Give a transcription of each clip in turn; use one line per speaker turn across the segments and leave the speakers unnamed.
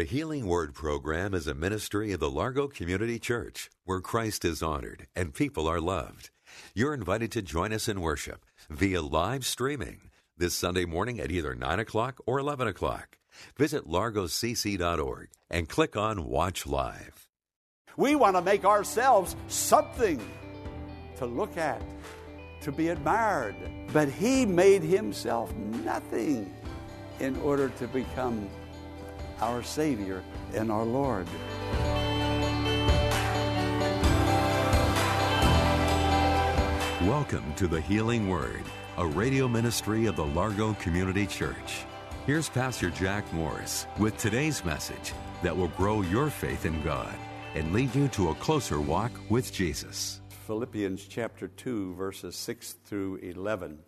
The Healing Word program is a ministry of the Largo Community Church where Christ is honored and people are loved. You're invited to join us in worship via live streaming this Sunday morning at either 9 o'clock or 11 o'clock. Visit largocc.org and click on Watch Live.
We want to make ourselves something to look at, to be admired. But he made himself nothing in order to become our Savior and our Lord.
Welcome to the Healing Word, a radio ministry of the Largo Community Church. Here's Pastor Jack Morris with today's message that will grow your faith in God and lead you to a closer walk with Jesus.
Philippians chapter 2, verses 6 through 11.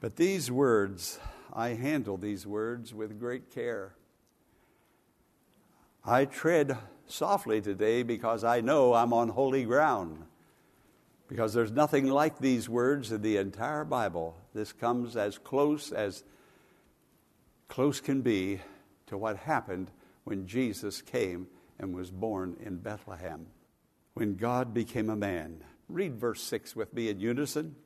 But these words, I handle these words with great care. I tread softly today because I know I'm on holy ground. Because there's nothing like these words in the entire Bible. This comes as close as close can be to what happened when Jesus came and was born in Bethlehem. When God became a man. Read verse 6 with me in unison.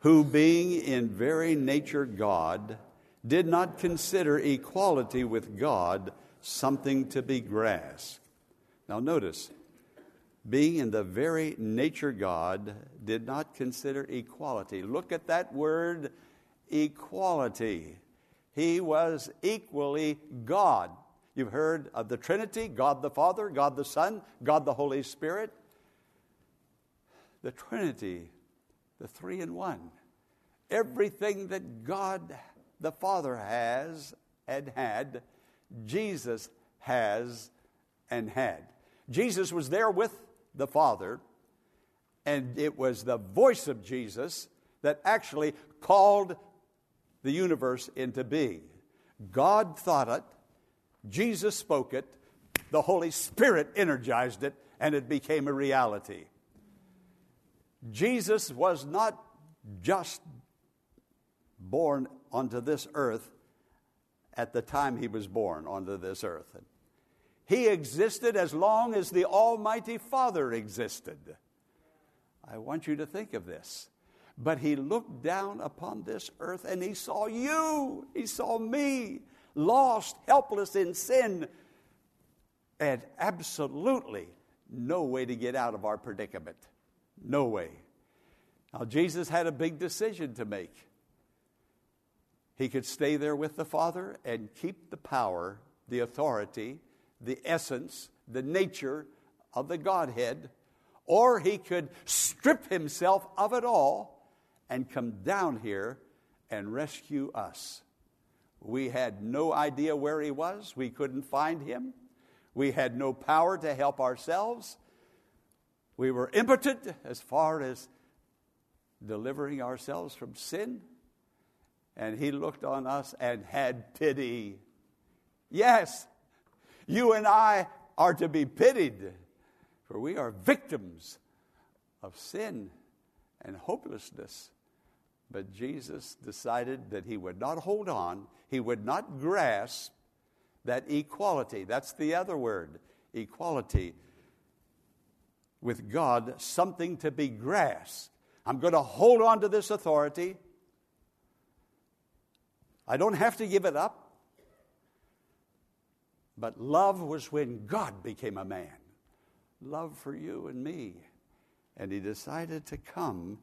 Who, being in very nature God, did not consider equality with God something to be grasped. Now, notice, being in the very nature God, did not consider equality. Look at that word, equality. He was equally God. You've heard of the Trinity God the Father, God the Son, God the Holy Spirit. The Trinity, the three in one. Everything that God the Father has and had, Jesus has and had. Jesus was there with the Father, and it was the voice of Jesus that actually called the universe into being. God thought it, Jesus spoke it, the Holy Spirit energized it, and it became a reality. Jesus was not just born onto this earth at the time he was born onto this earth. He existed as long as the Almighty Father existed. I want you to think of this. But he looked down upon this earth and he saw you, he saw me, lost, helpless in sin, and absolutely no way to get out of our predicament. No way. Now, Jesus had a big decision to make. He could stay there with the Father and keep the power, the authority, the essence, the nature of the Godhead, or he could strip himself of it all and come down here and rescue us. We had no idea where he was, we couldn't find him, we had no power to help ourselves. We were impotent as far as delivering ourselves from sin. And he looked on us and had pity. Yes, you and I are to be pitied, for we are victims of sin and hopelessness. But Jesus decided that he would not hold on, he would not grasp that equality. That's the other word equality with God, something to be grasped. I'm going to hold on to this authority. I don't have to give it up. But love was when God became a man. Love for you and me. And he decided to come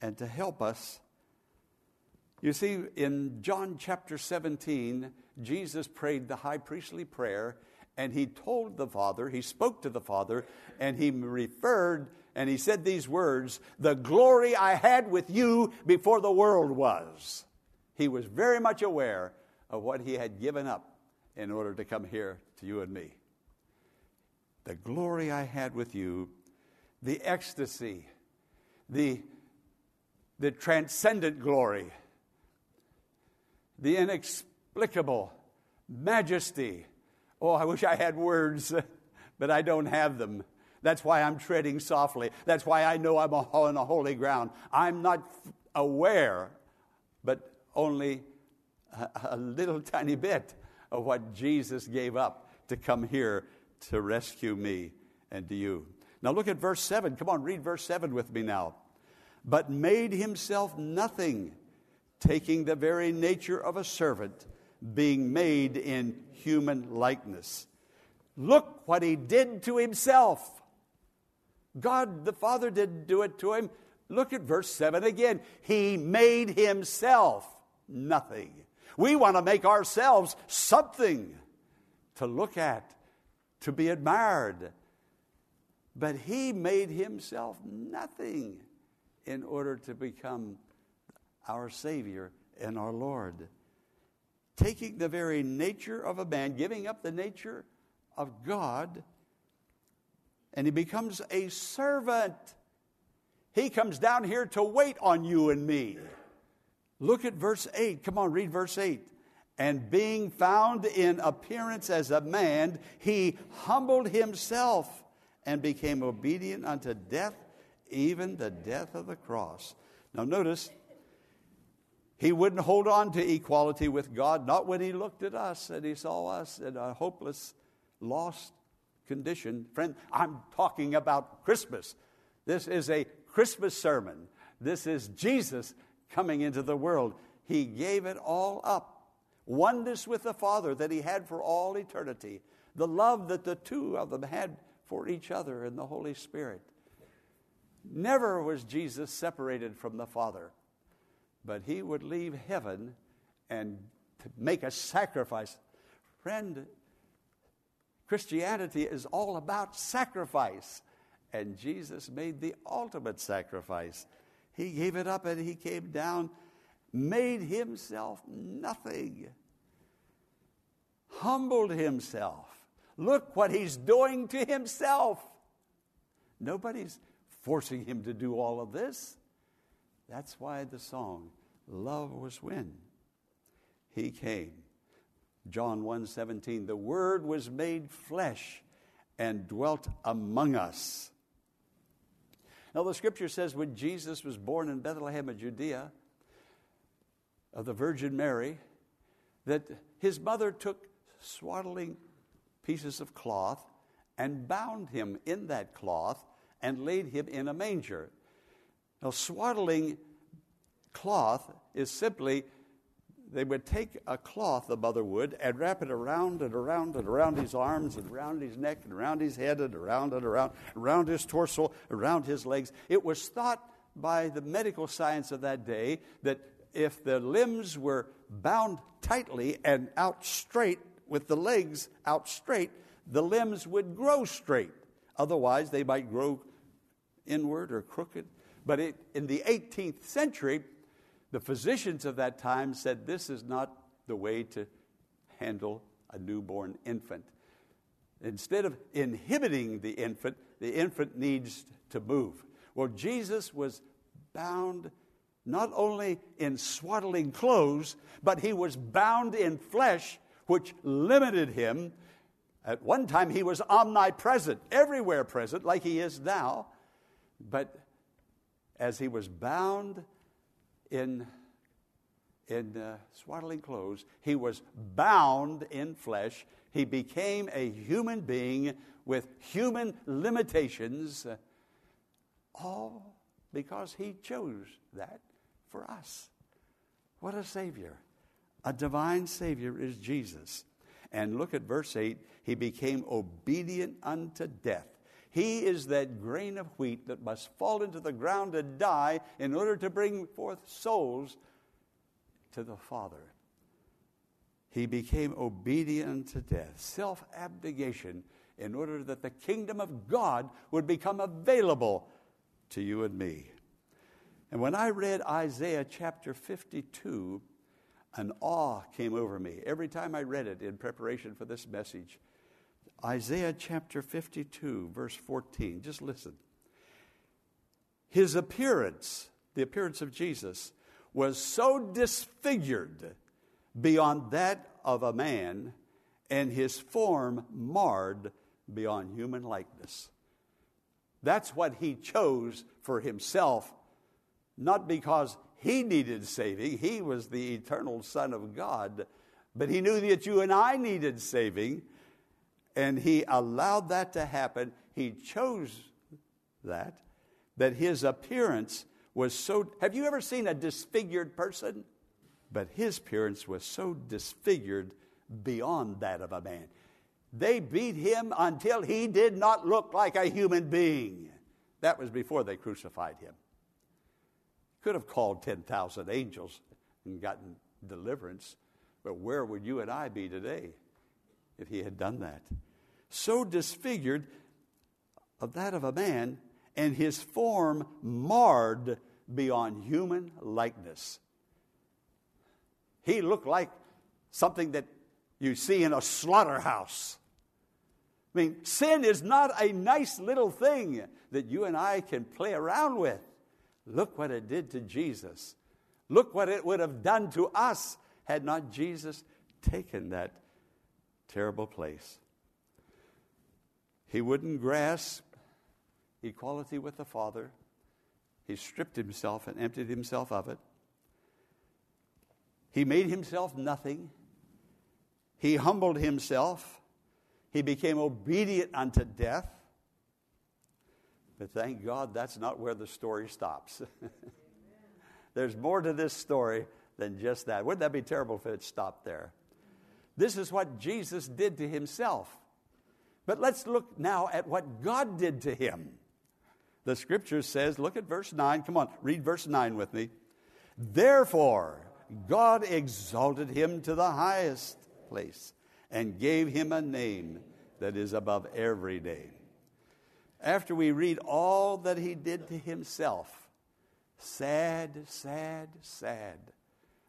and to help us. You see, in John chapter 17, Jesus prayed the high priestly prayer, and he told the Father, he spoke to the Father, and he referred and he said these words The glory I had with you before the world was. He was very much aware of what he had given up in order to come here to you and me. The glory I had with you, the ecstasy, the, the transcendent glory, the inexplicable majesty. Oh, I wish I had words, but I don't have them. That's why I'm treading softly. That's why I know I'm on a holy ground. I'm not aware, only a, a little tiny bit of what Jesus gave up to come here to rescue me and to you. Now look at verse 7. Come on, read verse 7 with me now. But made himself nothing, taking the very nature of a servant, being made in human likeness. Look what he did to himself. God the Father didn't do it to him. Look at verse 7 again. He made himself nothing. We want to make ourselves something to look at, to be admired. But he made himself nothing in order to become our Savior and our Lord. Taking the very nature of a man, giving up the nature of God, and he becomes a servant. He comes down here to wait on you and me. Look at verse 8. Come on, read verse 8. And being found in appearance as a man, he humbled himself and became obedient unto death, even the death of the cross. Now, notice, he wouldn't hold on to equality with God, not when he looked at us and he saw us in a hopeless, lost condition. Friend, I'm talking about Christmas. This is a Christmas sermon. This is Jesus coming into the world. He gave it all up. Oneness with the Father that he had for all eternity. The love that the two of them had for each other in the Holy Spirit. Never was Jesus separated from the Father, but he would leave heaven and make a sacrifice. Friend, Christianity is all about sacrifice, and Jesus made the ultimate sacrifice. He gave it up and he came down, made himself nothing, humbled himself. Look what he's doing to himself. Nobody's forcing him to do all of this. That's why the song, Love Was When He Came. John 1 17, the Word was made flesh and dwelt among us. Now, the scripture says when Jesus was born in Bethlehem of Judea, of the Virgin Mary, that his mother took swaddling pieces of cloth and bound him in that cloth and laid him in a manger. Now, swaddling cloth is simply they would take a cloth, the mother would, and wrap it around and around and around his arms and around his neck and around his head and around and around, around his torso, around his legs. It was thought by the medical science of that day that if the limbs were bound tightly and out straight, with the legs out straight, the limbs would grow straight. Otherwise, they might grow inward or crooked. But it, in the 18th century, the physicians of that time said this is not the way to handle a newborn infant. Instead of inhibiting the infant, the infant needs to move. Well, Jesus was bound not only in swaddling clothes, but he was bound in flesh, which limited him. At one time, he was omnipresent, everywhere present, like he is now. But as he was bound in, in uh, swaddling clothes. He was bound in flesh. He became a human being with human limitations, uh, all because he chose that for us. What a Savior! A divine Savior is Jesus. And look at verse 8 He became obedient unto death he is that grain of wheat that must fall into the ground and die in order to bring forth souls to the Father. He became obedient to death, self abnegation, in order that the kingdom of God would become available to you and me. And when I read Isaiah chapter 52, an awe came over me every time I read it in preparation for this message. Isaiah chapter 52, verse 14. Just listen. His appearance, the appearance of Jesus, was so disfigured beyond that of a man, and his form marred beyond human likeness. That's what he chose for himself, not because he needed saving, he was the eternal Son of God, but he knew that you and I needed saving, and he allowed that to happen. He chose that, that his appearance was so. Have you ever seen a disfigured person? But his appearance was so disfigured beyond that of a man. They beat him until he did not look like a human being. That was before they crucified him. Could have called 10,000 angels and gotten deliverance, but where would you and I be today if he had done that? So disfigured of that of a man, and his form marred beyond human likeness. He looked like something that you see in a slaughterhouse. I mean, sin is not a nice little thing that you and I can play around with. Look what it did to Jesus. Look what it would have done to us had not Jesus taken that terrible place. He wouldn't grasp equality with the Father. He stripped himself and emptied himself of it. He made himself nothing. He humbled himself. He became obedient unto death. But thank God that's not where the story stops. There's more to this story than just that. Wouldn't that be terrible if it stopped there? This is what Jesus did to himself. But let's look now at what God did to him. The scripture says, look at verse 9. Come on, read verse 9 with me. Therefore, God exalted him to the highest place and gave him a name that is above every name. After we read all that he did to himself, sad, sad, sad,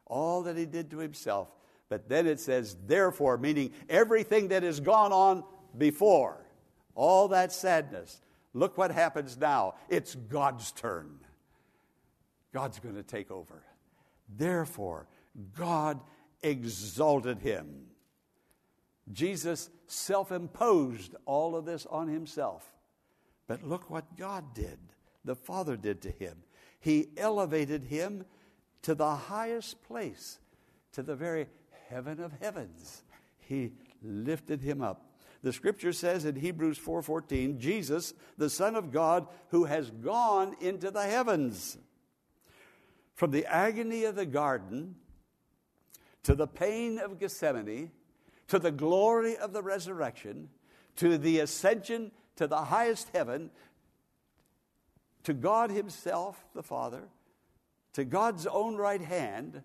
all that he did to himself. But then it says, therefore, meaning everything that has gone on before, all that sadness. Look what happens now. It's God's turn. God's going to take over. Therefore, God exalted him. Jesus self imposed all of this on himself. But look what God did, the Father did to him. He elevated him to the highest place, to the very heaven of heavens. He lifted him up. The scripture says in Hebrews 4:14, Jesus, the Son of God, who has gone into the heavens. From the agony of the garden to the pain of Gethsemane to the glory of the resurrection to the ascension to the highest heaven to God Himself, the Father, to God's own right hand.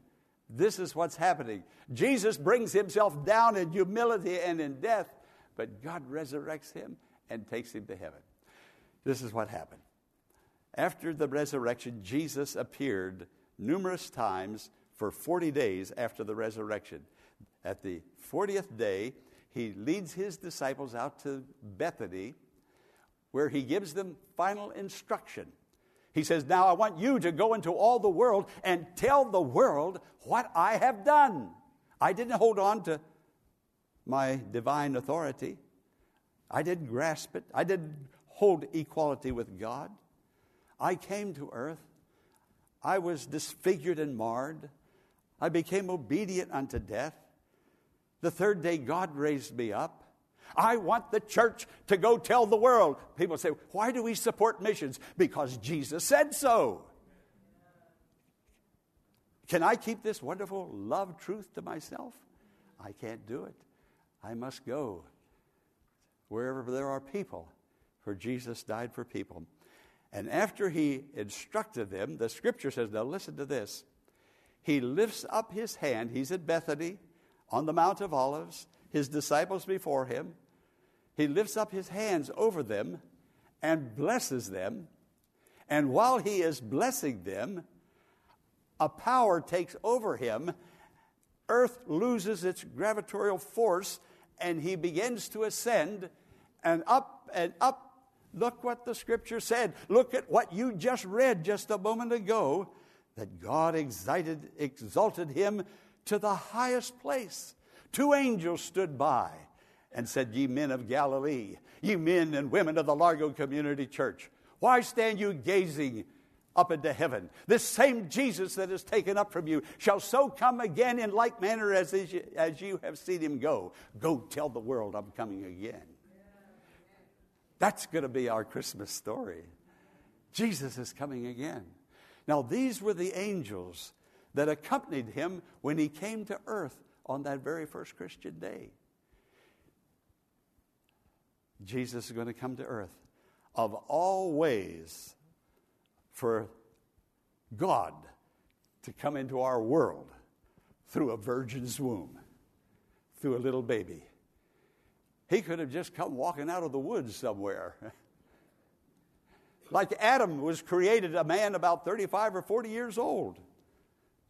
This is what's happening. Jesus brings Himself down in humility and in death, but God resurrects Him and takes Him to heaven. This is what happened. After the resurrection, Jesus appeared numerous times for 40 days after the resurrection. At the 40th day, he leads his disciples out to Bethany, where he gives them final instruction. He says, Now I want you to go into all the world and tell the world what I have done. I didn't hold on to my divine authority, I didn't grasp it, I didn't hold equality with God. I came to earth, I was disfigured and marred. I became obedient unto death. The third day, God raised me up. I want the church to go tell the world. People say, Why do we support missions? Because Jesus said so. Can I keep this wonderful love truth to myself? I can't do it. I must go wherever there are people, for Jesus died for people. And after he instructed them, the scripture says, Now listen to this he lifts up his hand. He's at Bethany on the Mount of Olives, his disciples before him. He lifts up his hands over them and blesses them. And while he is blessing them, a power takes over him, earth loses its gravitational force and he begins to ascend and up and up. Look what the scripture said. Look at what you just read just a moment ago that God excited, exalted him to the highest place. Two angels stood by and said, Ye men of Galilee, ye men and women of the Largo Community Church, why stand you gazing up into heaven? This same Jesus that is taken up from you shall so come again in like manner as, as you have seen him go. Go tell the world I'm coming again. That's going to be our Christmas story. Jesus is coming again. Now, these were the angels that accompanied him when he came to earth on that very first Christian day. Jesus is going to come to earth. Of all ways for God to come into our world through a virgin's womb, through a little baby. He could have just come walking out of the woods somewhere. like Adam was created a man about 35 or 40 years old.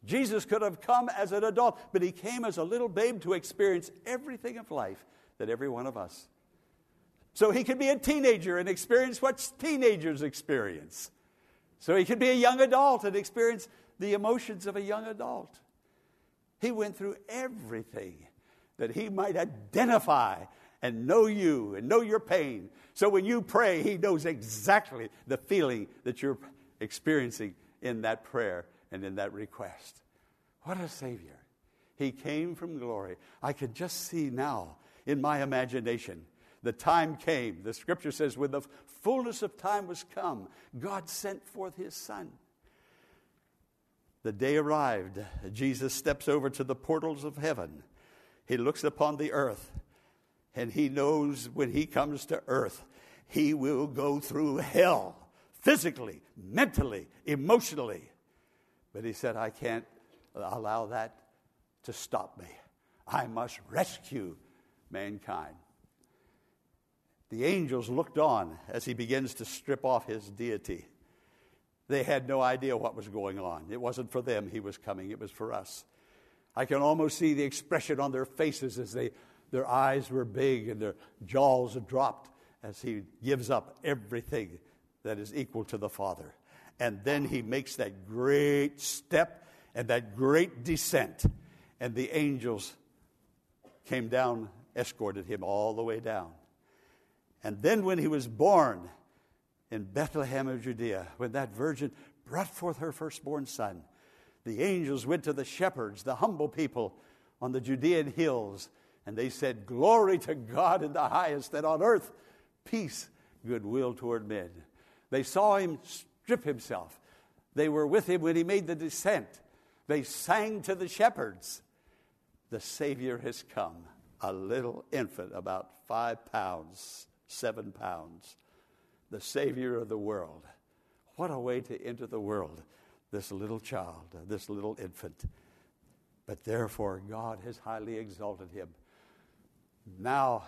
Jesus could have come as an adult, but he came as a little babe to experience everything of life that every one of us. So he could be a teenager and experience what teenagers experience. So he could be a young adult and experience the emotions of a young adult. He went through everything that he might identify and know you and know your pain. So when you pray, he knows exactly the feeling that you're experiencing in that prayer and in that request. What a Savior. He came from glory. I can just see now in my imagination. The time came. The scripture says, when the fullness of time was come, God sent forth his Son. The day arrived. Jesus steps over to the portals of heaven. He looks upon the earth, and he knows when he comes to earth, he will go through hell physically, mentally, emotionally. But he said, I can't allow that to stop me. I must rescue mankind. The angels looked on as he begins to strip off his deity. They had no idea what was going on. It wasn't for them he was coming, it was for us. I can almost see the expression on their faces as they, their eyes were big and their jaws dropped as he gives up everything that is equal to the Father. And then he makes that great step and that great descent. And the angels came down, escorted him all the way down. And then when he was born in Bethlehem of Judea, when that virgin brought forth her firstborn son, the angels went to the shepherds, the humble people on the Judean hills, and they said, Glory to God in the highest, and on earth peace, goodwill toward men. They saw him strip himself. They were with him when he made the descent. They sang to the shepherds. The Savior has come, a little infant, about five pounds, seven pounds. The Savior of the world. What a way to enter the world, this little child, this little infant. But therefore, God has highly exalted him. Now,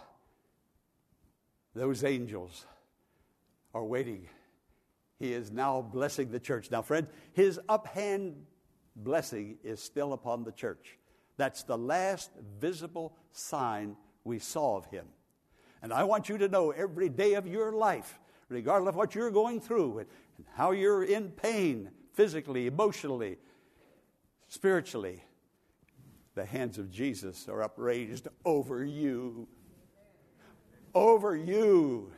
those angels are waiting. He is now blessing the church. Now, friend, his uphand blessing is still upon the church. That's the last visible sign we saw of him. And I want you to know every day of your life, regardless of what you're going through and how you're in pain, physically, emotionally, spiritually, the hands of Jesus are upraised over you. Over you.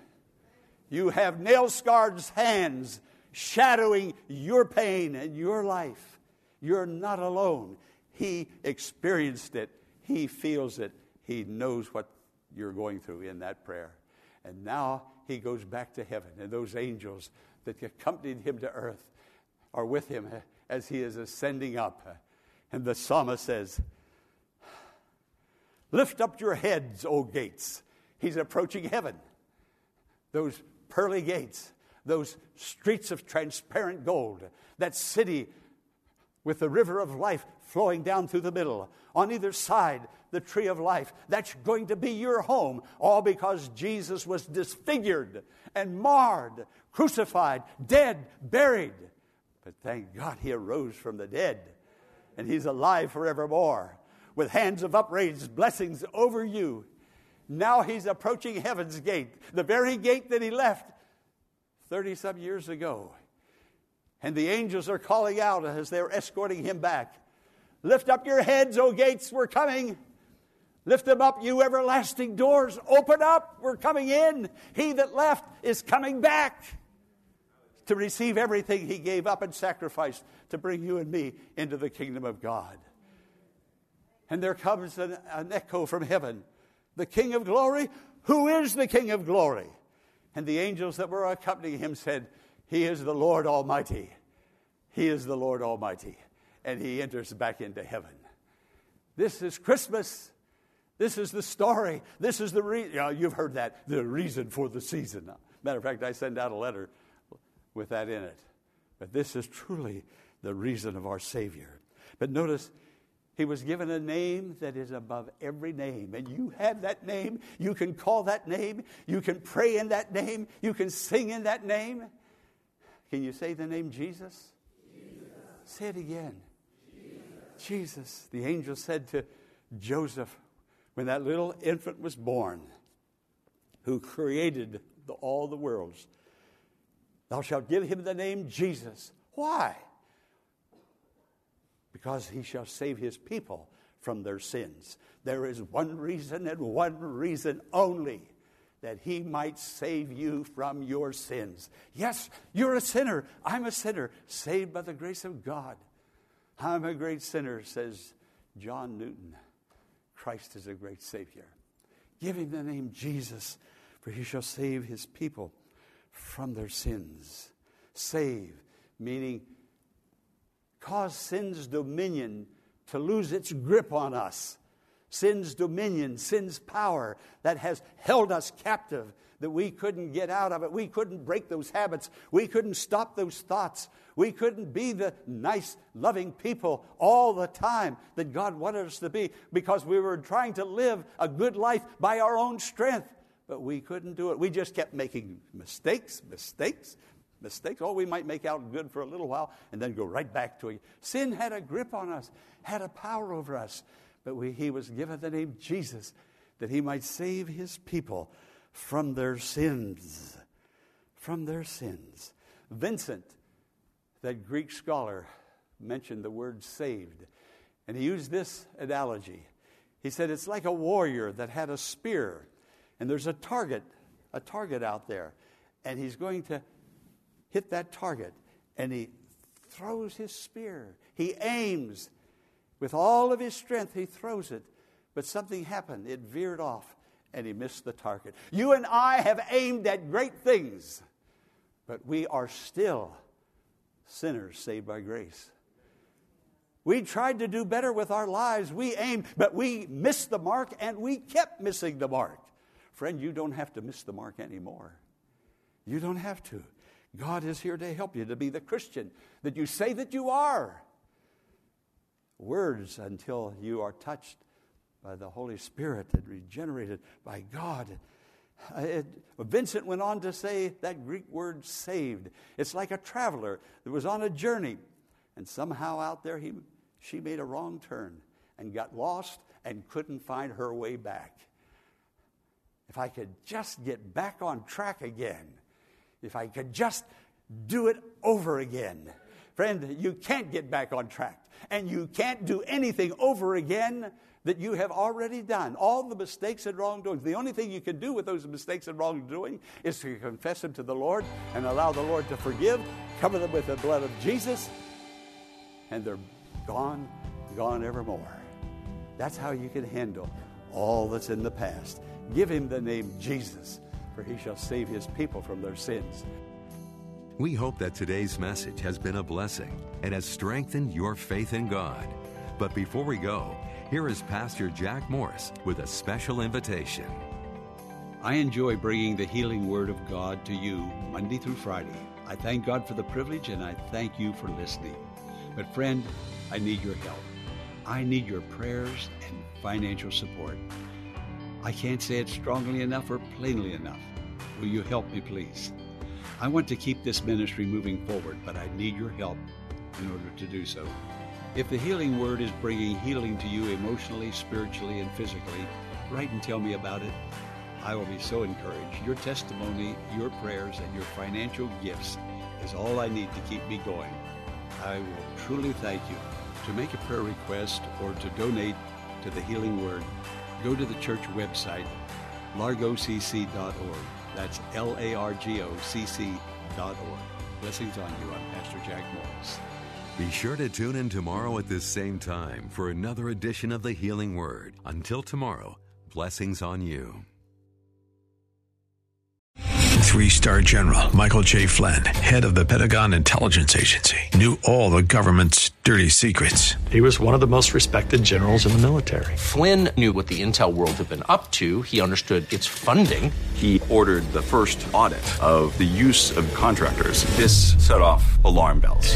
You have nail scarred hands shadowing your pain and your life. You're not alone. He experienced it, He feels it, He knows what you're going through in that prayer. And now He goes back to heaven, and those angels that accompanied Him to earth are with Him as He is ascending up. And the psalmist says, Lift up your heads, O gates. He's approaching heaven. Those pearly gates, those streets of transparent gold, that city with the river of life flowing down through the middle. On either side, the tree of life. That's going to be your home, all because Jesus was disfigured and marred, crucified, dead, buried. But thank God he arose from the dead and he's alive forevermore. with hands of upraised blessings over you. Now he's approaching heaven's gate, the very gate that he left 30 some years ago. And the angels are calling out as they're escorting him back Lift up your heads, O gates, we're coming. Lift them up, you everlasting doors. Open up, we're coming in. He that left is coming back to receive everything he gave up and sacrificed to bring you and me into the kingdom of God. And there comes an, an echo from heaven the King of glory. Who is the King of glory? And the angels that were accompanying him said, He is the Lord Almighty. He is the Lord Almighty. And he enters back into heaven. This is Christmas. This is the story. This is the reason. You know, you've heard that, the reason for the season. Matter of fact, I send out a letter with that in it. But this is truly the reason of our Savior. But notice, he was given a name that is above every name. And you have that name. You can call that name. You can pray in that name. You can sing in that name. Can you say the name Jesus? Jesus. Say it again. Jesus. Jesus. The angel said to Joseph when that little infant was born, who created the, all the worlds, Thou shalt give him the name Jesus. Why? because he shall save his people from their sins. There is one reason and one reason only that he might save you from your sins. Yes, you're a sinner. I'm a sinner, saved by the grace of God. I'm a great sinner, says John Newton. Christ is a great Savior. Give him the name Jesus, for he shall save his people from their sins. Save, meaning cause sin's dominion to lose its grip on us. Sin's dominion, sin's power that has held us captive, that we couldn't get out of it. We couldn't break those habits. We couldn't stop those thoughts. We couldn't be the nice, loving people all the time that God wanted us to be because we were trying to live a good life by our own strength. But we couldn't do it. We just kept making mistakes, mistakes, mistakes. Oh, we might make out good for a little while and then go right back to it. Sin had a grip on us, had a power over us. But we, he was given the name Jesus that he might save his people from their sins. From their sins. Vincent, that Greek scholar, mentioned the word saved. And he used this analogy. He said, It's like a warrior that had a spear, and there's a target, a target out there, and he's going to hit that target and he throws his spear. He aims with all of his strength, he throws it. But something happened. It veered off and he missed the target. You and I have aimed at great things, but we are still sinners saved by grace. We tried to do better with our lives. We aimed, but we missed the mark and we kept missing the mark. Friend, you don't have to miss the mark anymore. You don't have to. God is here to help you to be the Christian that you say that you are. Words until you are touched by the Holy Spirit and regenerated by God. It, Vincent went on to say that Greek word saved. It's like a traveler that was on a journey, and somehow out there he, she made a wrong turn and got lost and couldn't find her way back. If I could just get back on track again, if I could just do it over again. Friend, you can't get back on track, and you can't do anything over again that you have already done. All the mistakes and wrongdoings. The only thing you can do with those mistakes and wrongdoing is to confess them to the Lord and allow the Lord to forgive, cover them with the blood of Jesus, and they're gone, gone evermore. That's how you can handle all that's in the past. Give him the name Jesus for he shall save his people from their sins.
We hope that today's message has been a blessing and has strengthened your faith in God. But before we go, here is Pastor Jack Morris with a special invitation.
I enjoy bringing the healing word of God to you Monday through Friday. I thank God for the privilege and I thank you for listening. But, friend, I need your help. I need your prayers and financial support. I can't say it strongly enough or plainly enough. Will you help me, please? I want to keep this ministry moving forward, but I need your help in order to do so. If the healing word is bringing healing to you emotionally, spiritually, and physically, write and tell me about it. I will be so encouraged. Your testimony, your prayers, and your financial gifts is all I need to keep me going. I will truly thank you. To make a prayer request or to donate to the Healing Word, go to the church website, largocc.org. That's L A R G O C C.org. Blessings on you. I'm Pastor Jack Morris.
Be sure to tune in tomorrow at this same time for another edition of the Healing Word. Until tomorrow, blessings on you.
Three star general Michael J. Flynn, head of the Pentagon Intelligence Agency, knew all the government's dirty secrets.
He was one of the most respected generals in the military.
Flynn knew what the intel world had been up to. He understood its funding.
He ordered the first audit of the use of contractors. This set off alarm bells.